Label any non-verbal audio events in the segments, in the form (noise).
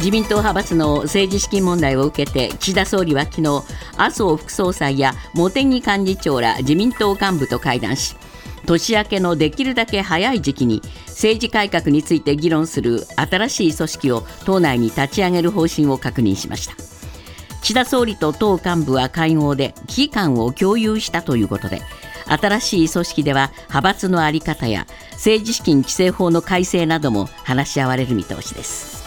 自民党派閥の政治資金問題を受けて岸田総理は昨日麻生副総裁や茂木幹事長ら自民党幹部と会談し年明けのできるだけ早い時期に政治改革について議論する新しい組織を党内に立ち上げる方針を確認しました。岸田総理と党幹部は会合で危機感を共有したということで新しい組織では派閥の在り方や政治資金規正法の改正なども話し合われる見通しです。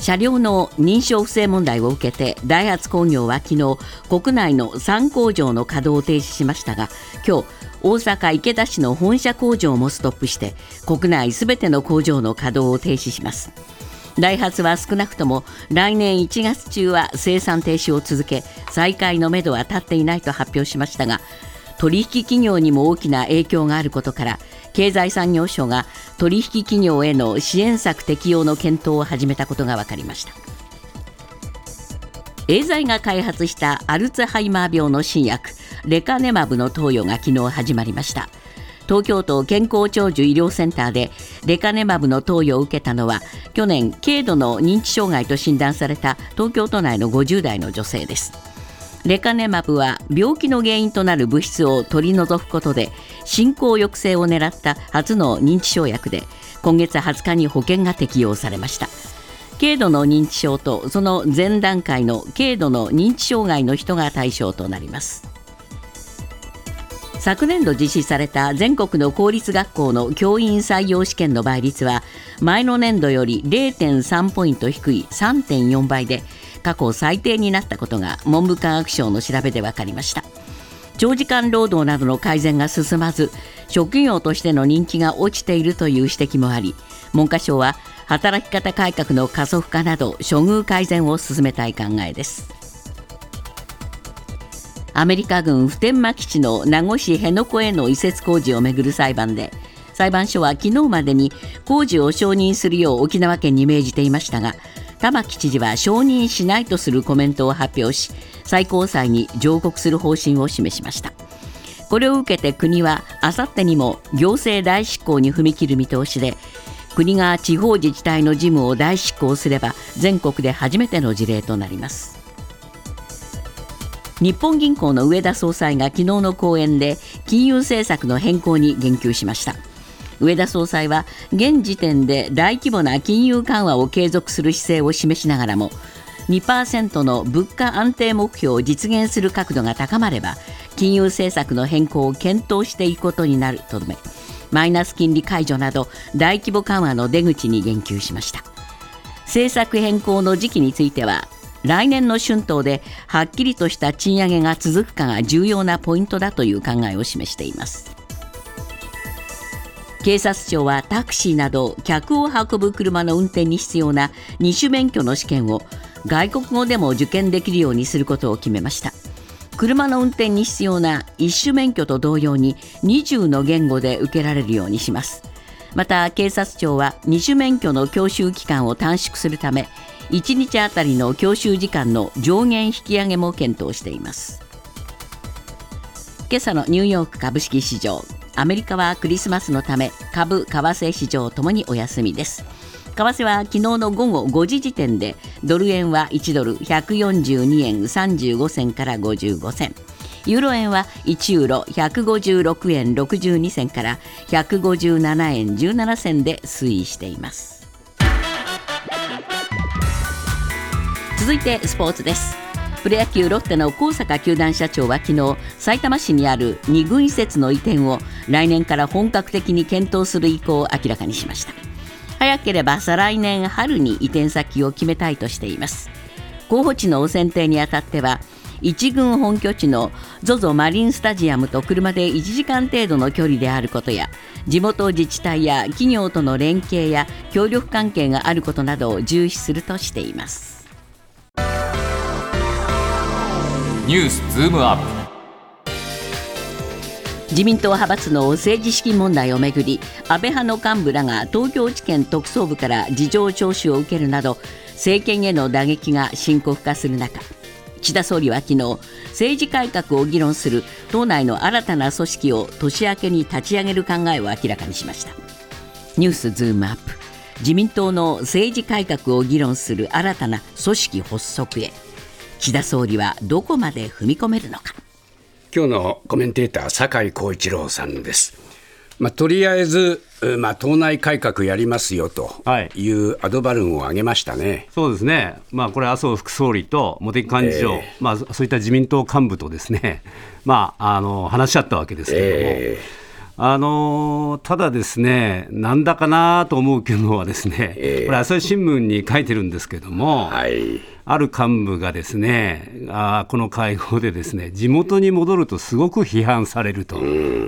車両の認証不正問題を受けてダイハツ工業は昨日国内の3工場の稼働を停止しましたが今日大阪池田市の本社工場もストップして国内すべての工場の稼働を停止します。ダイハツは少なくとも来年1月中は生産停止を続け再開のめどは立っていないと発表しましたが取引企業にも大きな影響があることから経済産業省が取引企業への支援策適用の検討を始めたことが分かりました。エーザイが開発したアルツハイマー病の新薬レカネマブの投与が昨日始まりました。東京都健康長寿医療センターでレカネマブの投与を受けたのは去年軽度の認知障害と診断された東京都内の50代の女性です。レカネマブは病気の原因となる物質を取り除くことで進行抑制を狙った初の認知症薬で今月20日に保険が適用されました。軽度の認知症とその前段階の軽度の認知障害の人が対象となります。昨年度実施された全国の公立学校の教員採用試験の倍率は前の年度より0.3ポイント低い3.4倍で過去最低になったことが文部科学省の調べで分かりました。長時間労働などの改善が進まず職業としての人気が落ちているという指摘もあり文科省は働き方改革の加速化など処遇改善を進めたい考えです。アメリカ軍普天間基地の名護市辺野古への移設工事をめぐる裁判で裁判所は昨日までに工事を承認するよう沖縄県に命じていましたが玉城知事は承認しないとするコメントを発表し最高裁に上告する方針を示しました。これを受けて国はあさってにも行政代執行に踏み切る見通しで国が地方自治体の事務を代執行すれば全国で初めての事例となります。日本銀行の上田総裁が昨日の講演で金融政策の変更に言及しました。上田総裁は現時点で大規模な金融緩和を継続する姿勢を示しながらも2%の物価安定目標を実現する角度が高まれば金融政策の変更を検討していくことになると述べマイナス金利解除など大規模緩和の出口に言及しました。政策変更の時期については来年の春闘ではっきりとした賃上げが続くかが重要なポイントだという考えを示しています。警察庁はタクシーなど客を運ぶ車の運転に必要な二種免許の試験を外国語でも受験できるようにすることを決めました。車の運転に必要な一種免許と同様に20の言語で受けられるようにします。また警察庁は二種免許の教習期間を短縮するため1日あたりの教習時間の上限引き上げも検討しています。今朝のニューヨーク株式市場。アメリカはクリスマスのため株為替市場ともにお休みです。為替は昨日の午後5時時点でドル円は1ドル142円35銭から55銭。ユーロ円は1ユーロ156円62銭から157円17銭で推移しています。続いてスポーツです。プロ野球ロッテの高坂球団社長は昨日さいたま市にある2軍施設の移転を来年から本格的に検討する意向を明らかにしました。早ければ再来年春に移転先を決めたいとしています。候補地の選定にあたっては一軍本拠地の ZOZO マリンスタジアムと車で1時間程度の距離であることや地元自治体や企業との連携や協力関係があることなどを重視するとしています。ニュースズームアップ。自民党派閥の政治資金問題をめぐり安倍派の幹部らが東京地検特捜部から事情聴取を受けるなど政権への打撃が深刻化する中岸田総理は昨日政治改革を議論する党内の新たな組織を年明けに立ち上げる考えを明らかにしました。ニュースズームアップ。自民党の政治改革を議論する新たな組織発足へ。岸田総理はどこまで踏み込めるのか。今日のコメンテーター酒井光一郎さんです。まあ、とりあえず、まあ、党内改革やりますよとい。うアドバルーンを上げましたね、そうですね、まあ、これ、麻生副総理と茂木幹事長、えー、まあ、そういった自民党幹部とですね、(laughs) まあ、あの話し合ったわけですけれども。えーあのただですね、なんだかなと思うのはですね、えー、これ、朝日新聞に書いてるんですけども、はい、ある幹部がですねあこの会合でですね地元に戻るとすごく批判されると、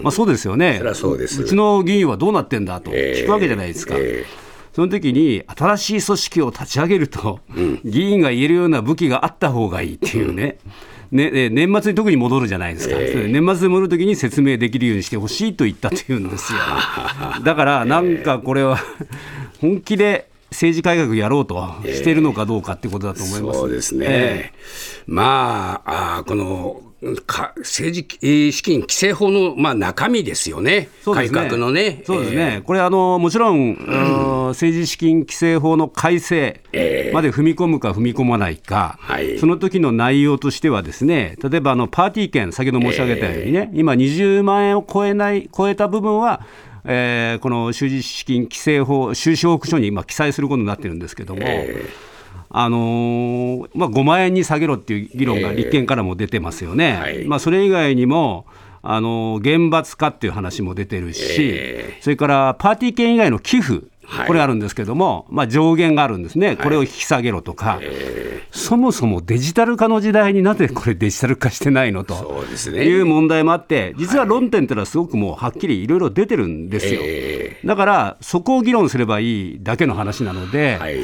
まあ、そうですよね。そうです。うちの議員はどうなってんだと。聞くわけじゃないですか。えーえ。ーその時に新しい組織を立ち上げると、うん、議員が言えるような武器があった方がいいっていうね、ね、年末に特に戻るじゃないですか、えー、年末で戻るときに説明できるようにしてほしいと言ったというんですよ。(laughs) だからなんかこれは本気で政治改革やろうとしているのかどうかってことだと思います、そうですね、えー、まああこのか政治資金規正法の、まあ、中身ですよね、ね。改革のね。そうですね、えー、これあの、もちろん、うん、政治資金規正法の改正まで踏み込むか踏み込まないか、えー、その時の内容としては、ですね例えばあのパーティー券、先ほど申し上げたようにね、えー、今、20万円を超えない超えた部分は、えー、この収支資金規正法、収支報告書に今記載することになってるんですけれども、えーあのー、まあ、5万円に下げろっていう議論が立憲からも出てますよね、えーはい、まあ、それ以外にも、あのー、厳罰化っていう話も出てるし、えー、それからパーティー券以外の寄付、これあるんですけども、まあ、上限があるんですね、これを引き下げろとか、そもそもデジタル化の時代になぜこれ (laughs) デジタル化してないのという問題もあって、実は論点というのはすごくもうはっきりいろいろ出てるんですよ。だからそこを議論すればいいだけの話なので、はい。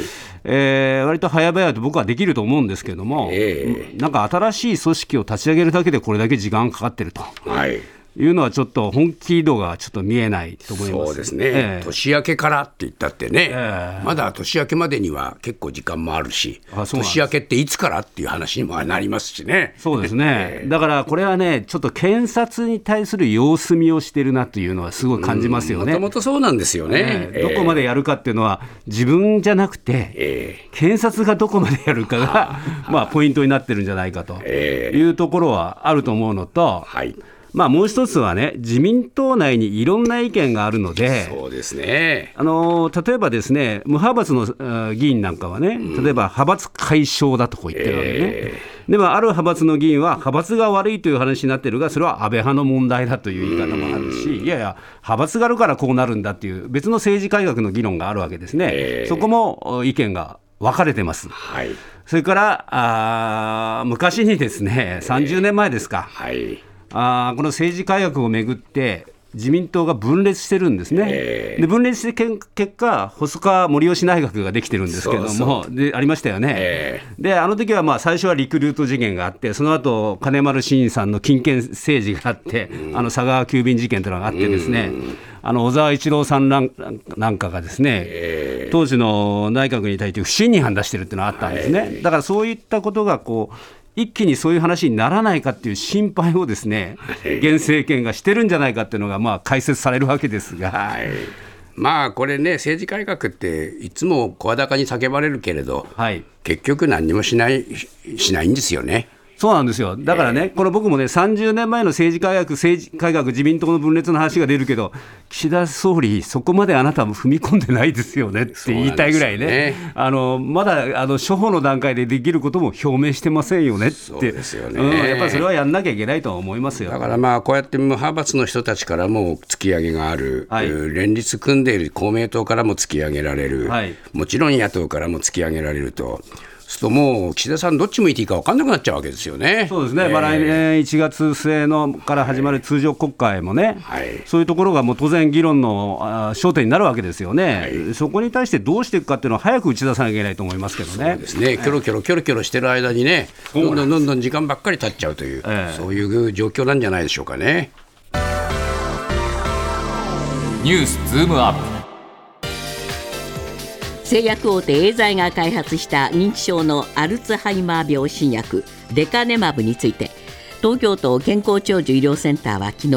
えー、割と早々と僕はできると思うんですけれども、えー、なんか新しい組織を立ち上げるだけでこれだけ時間かかってると。はいいうのはちょっと本気度がちょっと見えないと思います。そうですね、えー、年明けからって言ったってね、えー、まだ年明けまでには結構時間もあるし、年明けっていつからっていう話にもなりますしね。そうですね、えー、だからこれはね、ちょっと検察に対する様子見をしてるなというのはすごい感じますよね。もともとそうなんですよね、どこまでやるかっていうのは、自分じゃなくて、検察がどこまでやるかが、(laughs) まあ、ポイントになってるんじゃないかというところはあると思うのと。はいまあ、もう一つはね、自民党内にいろんな意見があるので、そうですね。あの例えばですね、無派閥の議員なんかはね、例えば派閥解消だとこう言ってるわけね。えー、でもある派閥の議員は、派閥が悪いという話になってるが、それは安倍派の問題だという言い方もあるし、いやいや、派閥があるからこうなるんだっていう、別の政治改革の議論があるわけですね、えー、そこも意見が分かれてます。はい。それからあ昔にですね、30年前ですか、はいあこの政治改革をめぐって自民党が分裂してるんですね、えー、で分裂して結果、細川森吉内閣ができてるんですけれども、でありましたよね、えー、であの時はまは最初はリクルート事件があって、その後金丸信さんの金権政治があって、うん、あの佐川急便事件というのがあって、ですね、うん、あの小沢一郎さんなんかがですね、えー、当時の内閣に対して不信任案出してるっていうのがあったんですね、だからそういったことがこう、一気にそういう話にならないかっていう心配をですね、現政権がしてるんじゃないかっていうのが、まあ、解説されるわけですが。はいまあこれね、政治改革っていつも声高に叫ばれるけれど、はい、結局、何にもしないしないんですよね。そうなんですよ、だからね、これ僕もね、30年前の政治改革、政治改革、自民党の分裂の話が出るけど、岸田総理、そこまであなたも踏み込んでないですよねって言いたいぐらいね、ねあのまだあの処方の段階でできることも表明してませんよねって、ですよね、うん、やっぱりそれはやんなきゃいけないと思いますよ。だからまあ、こうやって無派閥の人たちからも突き上げがある、はい、連立組んでいる公明党からも突き上げられる、はい、もちろん野党からも突き上げられると。すともう岸田さん、どっち向いていいか分かんなくなっちゃうわけですよね。そうですね、えー、まあ、来年1月末のから始まる通常国会もね、はい、そういうところがもう当然、議論の焦点になるわけですよね、はい、そこに対してどうしていくかっていうのは、早く打ち出さなきゃいけないと思いますけどね。そうですね、キョロキョロ、キョロキョロしてる間にね、どんどんどんどん時間ばっかり経っちゃうという、えー、そういう状況なんじゃないでしょうかね。ニュースズームアップ製薬大手エーザイが開発した認知症のアルツハイマー病新薬デカネマブについて東京都健康長寿医療センターは昨日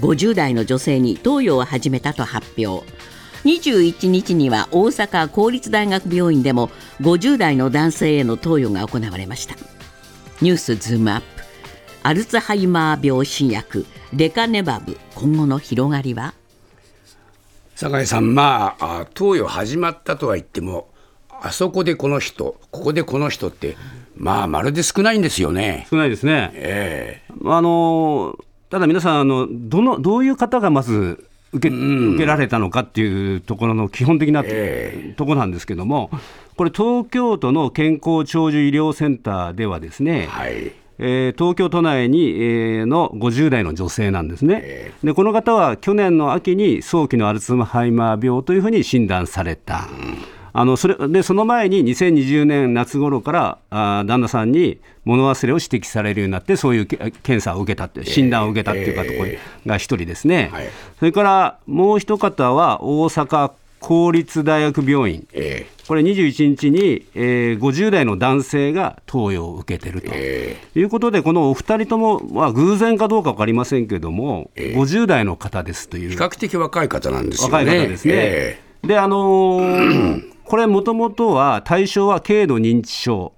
50代の女性に投与を始めたと発表。21日には大阪公立大学病院でも50代の男性への投与が行われました。ニュースズームアップ。アルツハイマー病新薬レカネマブ今後の広がりは？酒井さんまあ投与始まったとは言ってもあそこでこの人ここでこの人ってまあまるで少ないんですよね。少ないですね、えー、あのただ皆さんあのどのどういう方がまず受け受けられたのかっていうところの基本的な、えー、ところなんですけども、これ、東京都の健康長寿医療センターではですね、はいえー、東京都内に、えー、の50代の女性なんですね、えー、でこの方は去年の秋に早期のアルツハイマー病というふうに診断された。うん。あのそれでその前に2020年夏頃からあ旦那さんに物忘れを指摘されるようになって、そういう検査を受けたって、診断を受けたっていうかところが一人ですね、はい、それからもう一方は大阪公立大学病院、えー、これ21日に、えー、50代の男性が投与を受けてると、えー、いうことで、このお二人とも、まあ、偶然かどうか分かりませんけれども、えー、50代の方ですという。比較的若い方なんですよね。若い方ですね。えー、で、あのー (clears throat) これ、もともとは対象は軽度認知症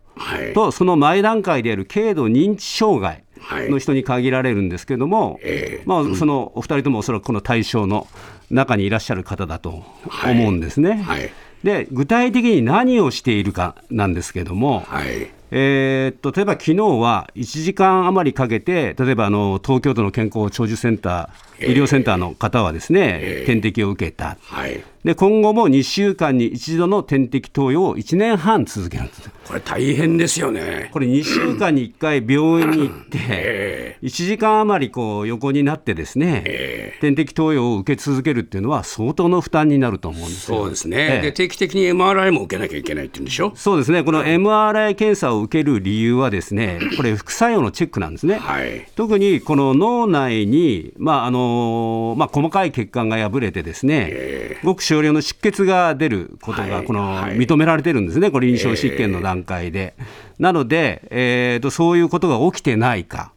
と、はい、その前段階である軽度認知障害の人に限られるんですけれども、はいまあ、そのお二人ともおそらくこの対象の中にいらっしゃる方だと思うんですね。はい、で具体的に何をしているかなんですけれども、はい。えー、っと例えば昨日は1時間余りかけて、例えばあの東京都の健康長寿センター、医療センターの方はですね、えー、点滴を受けた、はい、で今後も2週間に一度の点滴投与を1年半続けるんですこれ、大変ですよね。これ、2週間に1回病院に行って、1時間余りこう横になって、ですね、点滴投与を受け続けるっていうのは、相当の負担になると思うんですそうですね、で定期的に MRI も受けなきゃいけないっていうんでしょ？そうですね、この MRI 検査を受ける理由は、ですねこれ、副作用のチェックなんですね。はい、特にこの脳内に、まああのまあ、細かい血管が破れて、ですね、ごく少量の出血が出ることがこの認められてるんですね、これ、臨床試験の段階で。なので、えーと、そういうことが起きてないか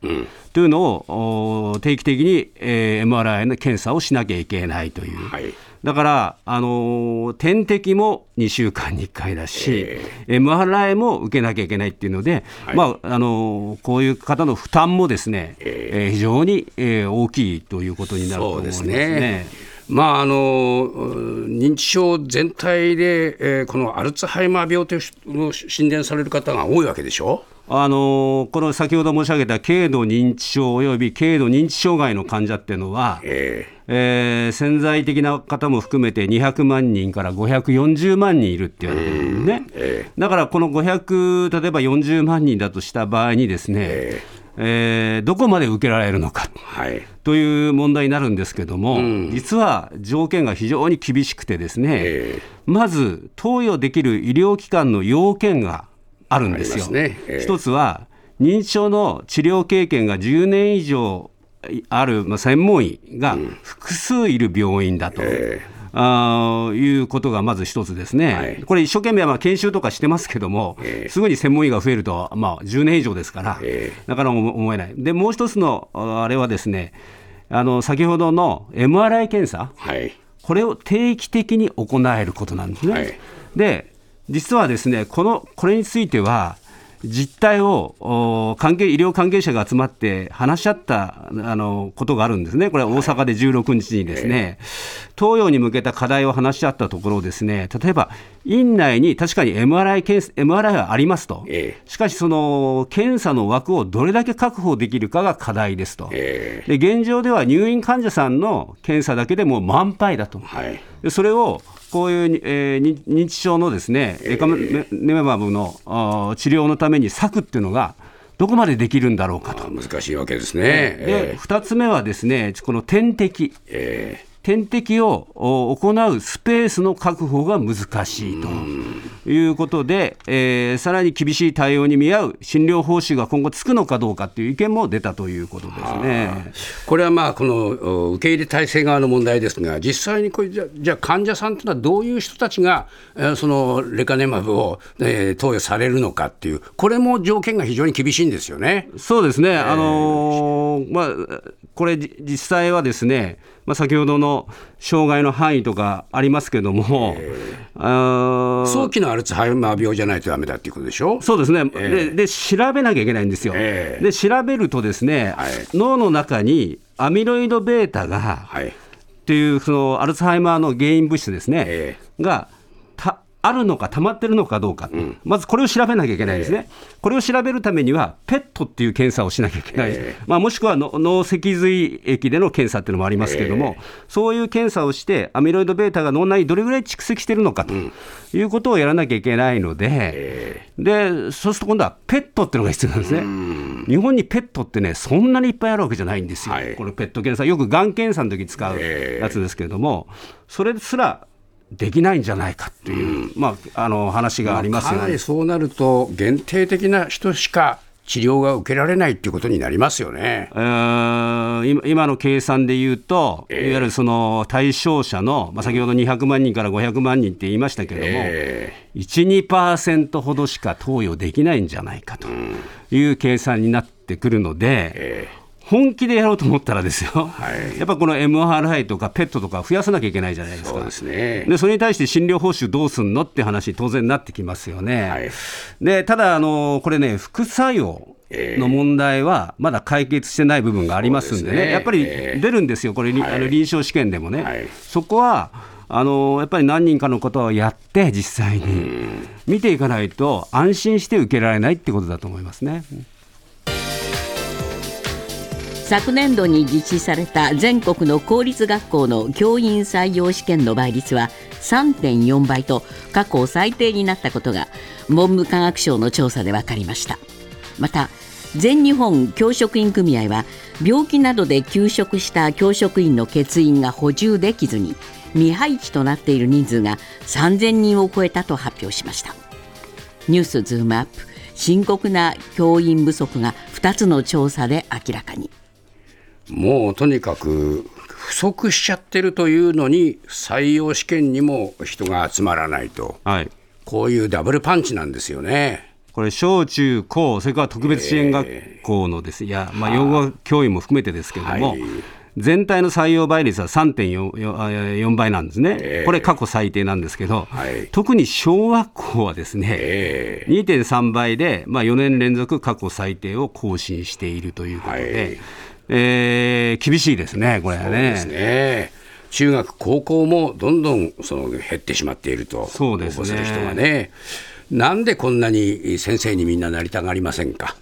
というのを、定期的に、えー、MRI の検査をしなきゃいけないという。はい。だから、あのー、点滴も2週間に1回だし、えー、MRI も受けなきゃいけないっていうので、はい、まああのー、こういう方の負担もですね、えー、非常に、えー、大きいということになると思いますね。まあ、あの認知症全体で、えー、このアルツハイマー病という診断される方が多いわけでしょ？あのこの先ほど申し上げた軽度認知症および軽度認知障害の患者っていうのは、えーえー、潜在的な方も含めて200万人から540万人いるって言われてるんですね、えー、だからこの500、例えば40万人だとした場合にですね、えーえー、どこまで受けられるのか、はい、という問題になるんですけども、うん、実は条件が非常に厳しくてですね、えー、まず投与できる医療機関の要件があるんですよ。すね。えー、一つは認知症の治療経験が10年以上ある、まあ、専門医が複数いる病院だと。えーあいうことがまず一つですね、はい、これ、一生懸命まあ研修とかしてますけども、えー、すぐに専門医が増えると、まあ、10年以上ですから、えー、なかなか思えない、でもう一つのあれはですね、あの先ほどの MRI 検査、はい、これを定期的に行えることなんですね。はい、で実はですねこのこれについては実態を関係医療関係者が集まって話し合ったあのことがあるんですね、これは大阪で16日にですね、投与に向けた課題を話し合ったところですね、例えば院内に確かに MRI, 検 MRI はありますと、しかしその検査の枠をどれだけ確保できるかが課題ですと、で現状では入院患者さんの検査だけでも満杯だと。はいそれをこういう、えー、認知症のですね、レカネマブの治療のために策っていうのが、どこまでできるんだろうかと。難しいわけですね。で、2つ目はですね、この点滴。えー点滴を行うスペースの確保が難しいということで、えー、さらに厳しい対応に見合う診療報酬が今後つくのかどうかという意見も出たということですね。これはまあこの受け入れ体制側の問題ですが、実際にこれじゃじゃ患者さんというのはどういう人たちが、えー、そのレカネマブを、えー、投与されるのかっていう、これも条件が非常に厳しいんですよね。そうですね、えー、あのー、まあ、これ、実際はですね、まあ、先ほどの障害の範囲とかありますけども、えー、早期のアルツハイマー病じゃないとだめだっていうことでしょ？そうですね、えー、でで調べなきゃいけないんですよ、えー、で調べるとですね、はい、脳の中にアミロイド β が、はい、っていうそのアルツハイマーの原因物質ですね、があるのか、溜まってるのかどうか、うん、まずこれを調べなきゃいけないですね、えー、これを調べるためには、ペットっていう検査をしなきゃいけない、えー、まあ、もしくは脳脊髄液での検査っていうのもありますけれども、えー、そういう検査をして、アミロイド β が脳内にどれぐらい蓄積しているのかということをやらなきゃいけないので、でそうすると今度はペットっていうのが必要なんですね。日本にペットってね、そんなにいっぱいあるわけじゃないんですよ、はい、このペット検査、よくがん検査の時使うやつですけれども、それすらできないんじゃないかっていう、うん、まあ、あの話がありますよね、かなりそうなると、限定的な人しか治療が受けられないっていうことになりますよね、えー、今の計算でいうと、えー、いわゆるその対象者の、まあ、先ほど200万人から500万人って言いましたけれども、えー、1、2%ほどしか投与できないんじゃないかという計算になってくるので。えー本気でやろうと思ったらですよ、はい、やっぱこの MRI とか PET とか増やさなきゃいけないじゃないですか、そうですね、でそれに対して診療報酬どうすんのって話、当然なってきますよね。はい、でただあの、これね、副作用の問題はまだ解決してない部分がありますんでね、でね。やっぱり出るんですよ、これ、はい、あの臨床試験でもね、はい、そこはあのやっぱり何人かのことをやって、実際に見ていかないと、安心して受けられないってことだと思いますね。昨年度に実施された全国の公立学校の教員採用試験の倍率は3.4倍と過去最低になったことが文部科学省の調査で分かりました。また全日本教職員組合は病気などで休職した教職員の欠員が補充できずに未配置となっている人数が3000人を超えたと発表しました。ニュースズームアップ。深刻な教員不足が2つの調査で明らかに。もうとにかく不足しちゃってるというのに採用試験にも人が集まらないと、はい、こういうダブルパンチなんですよね。これ小中高それから特別支援学校のです、えー、いや、まあ、養護教員も含めてですけれども、はい、全体の採用倍率は3.4倍なんですね、えー、これ過去最低なんですけど、はい、特に小学校はですね、えー、2.3倍で、まあ、4年連続過去最低を更新しているということで。はいえー、厳しいですね、これはね。ね。中学、高校もどんどんその減ってしまっていると、そうですね、する人がね、なんでこんなに先生にみんななりたがりませんか？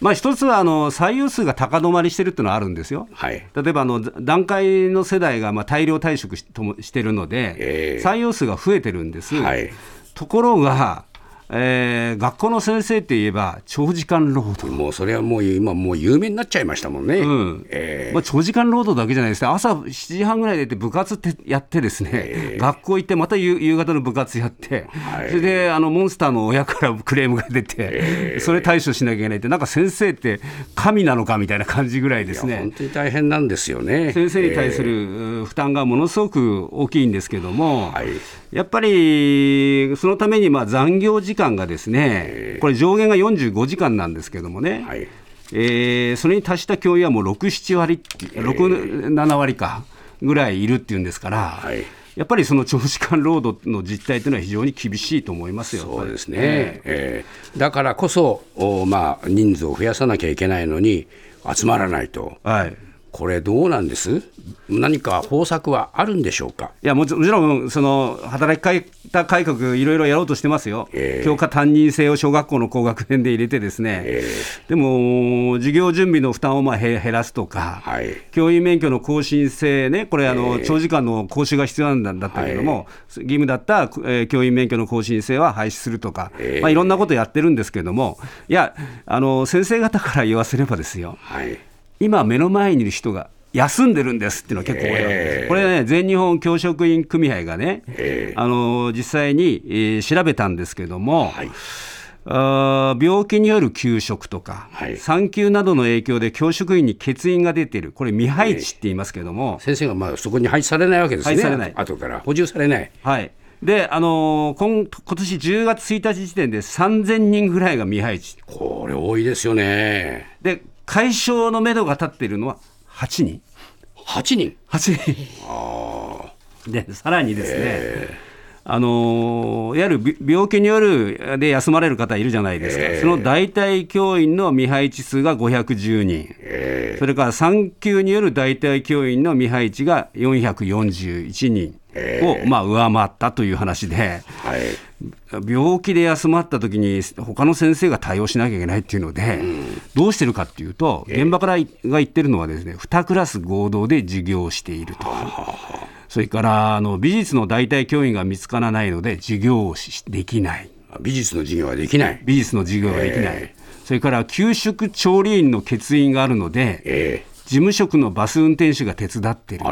まあ、一つはあの採用数が高止まりしてるっていうのはあるんですよ、はい、例えばあの段階の世代がまあ大量退職しともしてるので、えー、採用数が増えてるんです。はい、ところがえー、学校の先生って言えば長時間労働。もうそれはもう今もう有名になっちゃいましたもんね、うん。えー、まあ、長時間労働だけじゃないです。ね朝7時半ぐらいでて部活ってやってですね、えー、学校行ってまた夕方の部活やって、はい、それであのモンスターの親から (laughs) クレームが出て、えー、それ対処しなきゃいけない。ってなんか先生って神なのかみたいな感じぐらいですね。本当に大変なんですよね。先生に対する負担がものすごく大きいんですけども、はい。やっぱりそのためにまあ残業時間がですね、これ、上限が45時間なんですけどもね、はい、えー、それに達した教員はもう6、7割、6、7割かぐらいいるっていうんですから。はい。やっぱりその長時間労働の実態というのは非常に厳しいと思いますよそうですね、えー、だからこそ、おまあ、人数を増やさなきゃいけないのに、集まらないと、はい、これ、どうなんです？何か方策はあるんでしょうか？いやもちろん、その働き方改革、いろいろやろうとしてますよ、えー、教科担任制を小学校の高学年で入れて、ですね、えー、でも、授業準備の負担をまあ減らすとか、はい、教員免許の更新制ね、これ、あの、えー、長時間の講習が必要なんだったけれども、はい、義務だった、えー、教員免許の更新制は廃止するとか、えー、まあ、いろんなことやってるんですけれども、いや、あの先生方から言わせればですよ。はい今目の前にいる人が休んでるんですっていうのは結構多いわけです、これね、全日本教職員組合がね、あの実際に、えー、調べたんですけども、はい。あ病気による休職とか、はい、産休などの影響で教職員に欠員が出ている、これ、未配置って言いますけれども、先生がまあそこに配置されないわけですね、配置されない。後から。補充されない。はい。で、あのー、今今年10月1日時点で3000人ぐらいが未配置。これ、多いですよね。で、解消のめどが立っているのは8人。8人 ?8 人。あで、さらにですね、あのいわゆる病気によるで休まれる方いるじゃないですか、え。ー、その代替教員の未配置数が510人、え。ー、それから産休による代替教員の未配置が441人を、まあ、上回ったという話で、はい、病気で休まった時に、他の先生が対応しなきゃいけないっていうので、うん、どうしてるかっていうと、現場からが言ってるのはですね、2クラス合同で授業をしていると。それからあの美術の代替教員が見つからないので授業をできない。美術の授業はできない。美術の授業はできない、それから給食調理員の欠員があるので、えー、事務職のバス運転手が手伝ってる。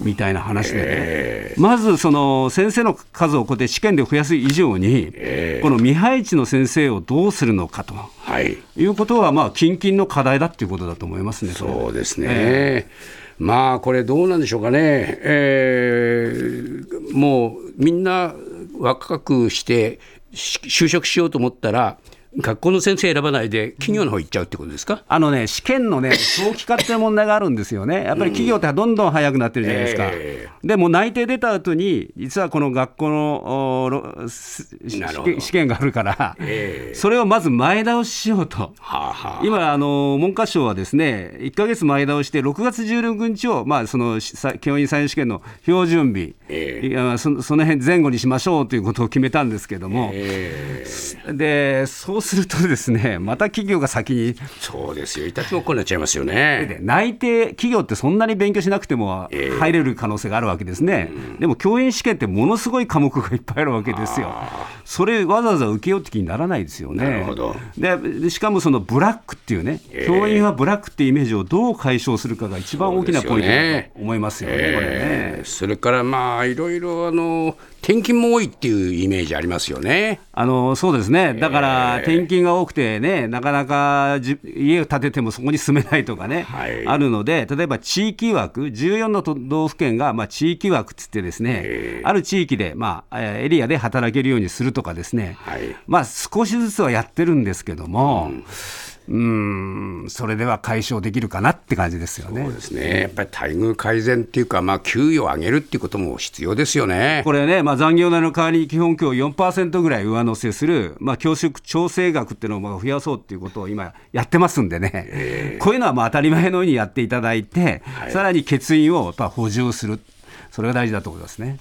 みたいな話でね、えー、まずその先生の数をこうやって試験で増やす以上に、えー、この未配置の先生をどうするのかと、はい、いうことは、まあ、近々の課題だということだと思いますね。そうですね、えーまあこれ、どうなんでしょうかね、えー、もうみんな若くして就職しようと思ったら、学校の先生選ばないで、企業の方行っちゃうってことですか？あのね、試験のね、(laughs) 長期化っていう問題があるんですよね、やっぱり企業ってどんどん早くなってるじゃないですか、えー、でも内定出た後に、実はこの学校の試験があるから、えー、それをまず前倒ししようと、はあはあ、今あの、文科省はですね、1か月前倒して、6月16日を、まあ、その教員採用試験の標準日、えー、そその辺前後にしましょうということを決めたんですけども、えー、でそうするとですね、また企業が先に。そうですよ、いたちごっこになっちゃいますよね。内定、企業ってそんなに勉強しなくても入れる可能性があるわけですね。えー、でも教員試験ってものすごい科目がいっぱいあるわけですよ。それわざわざ受けようって気にならないですよね。なるほど。でしかもそのブラックっていうね、えー、教員はブラックっていうイメージをどう解消するかが一番大きなポイントだと思いますよね、そ、ね。それからまあいろいろあの転勤も多いっていうイメージありますよね。あのそうですね、だから転勤が多くてね、なかなか家を建ててもそこに住めないとかね、はい、あるので、例えば地域枠、14の都道府県がまあ地域枠っつってですね、ある地域で、まあ、エリアで働けるようにするとかですね、はい、まあ少しずつはやってるんですけども。うんうん。それでは解消できるかなって感じですよね。そうですね。やっぱり待遇改善っていうか、まあ、給与を上げるっていうことも必要ですよね。これね、まあ、残業代の代わりに基本給を4%ぐらい上乗せする、まあ、教職調整額っていうのを増やそうっていうことを今、やってますんでね、えー、こういうのはまあ当たり前のようにやっていただいて、はい、さらに欠員をやっぱ補充する、それが大事だと思いますね。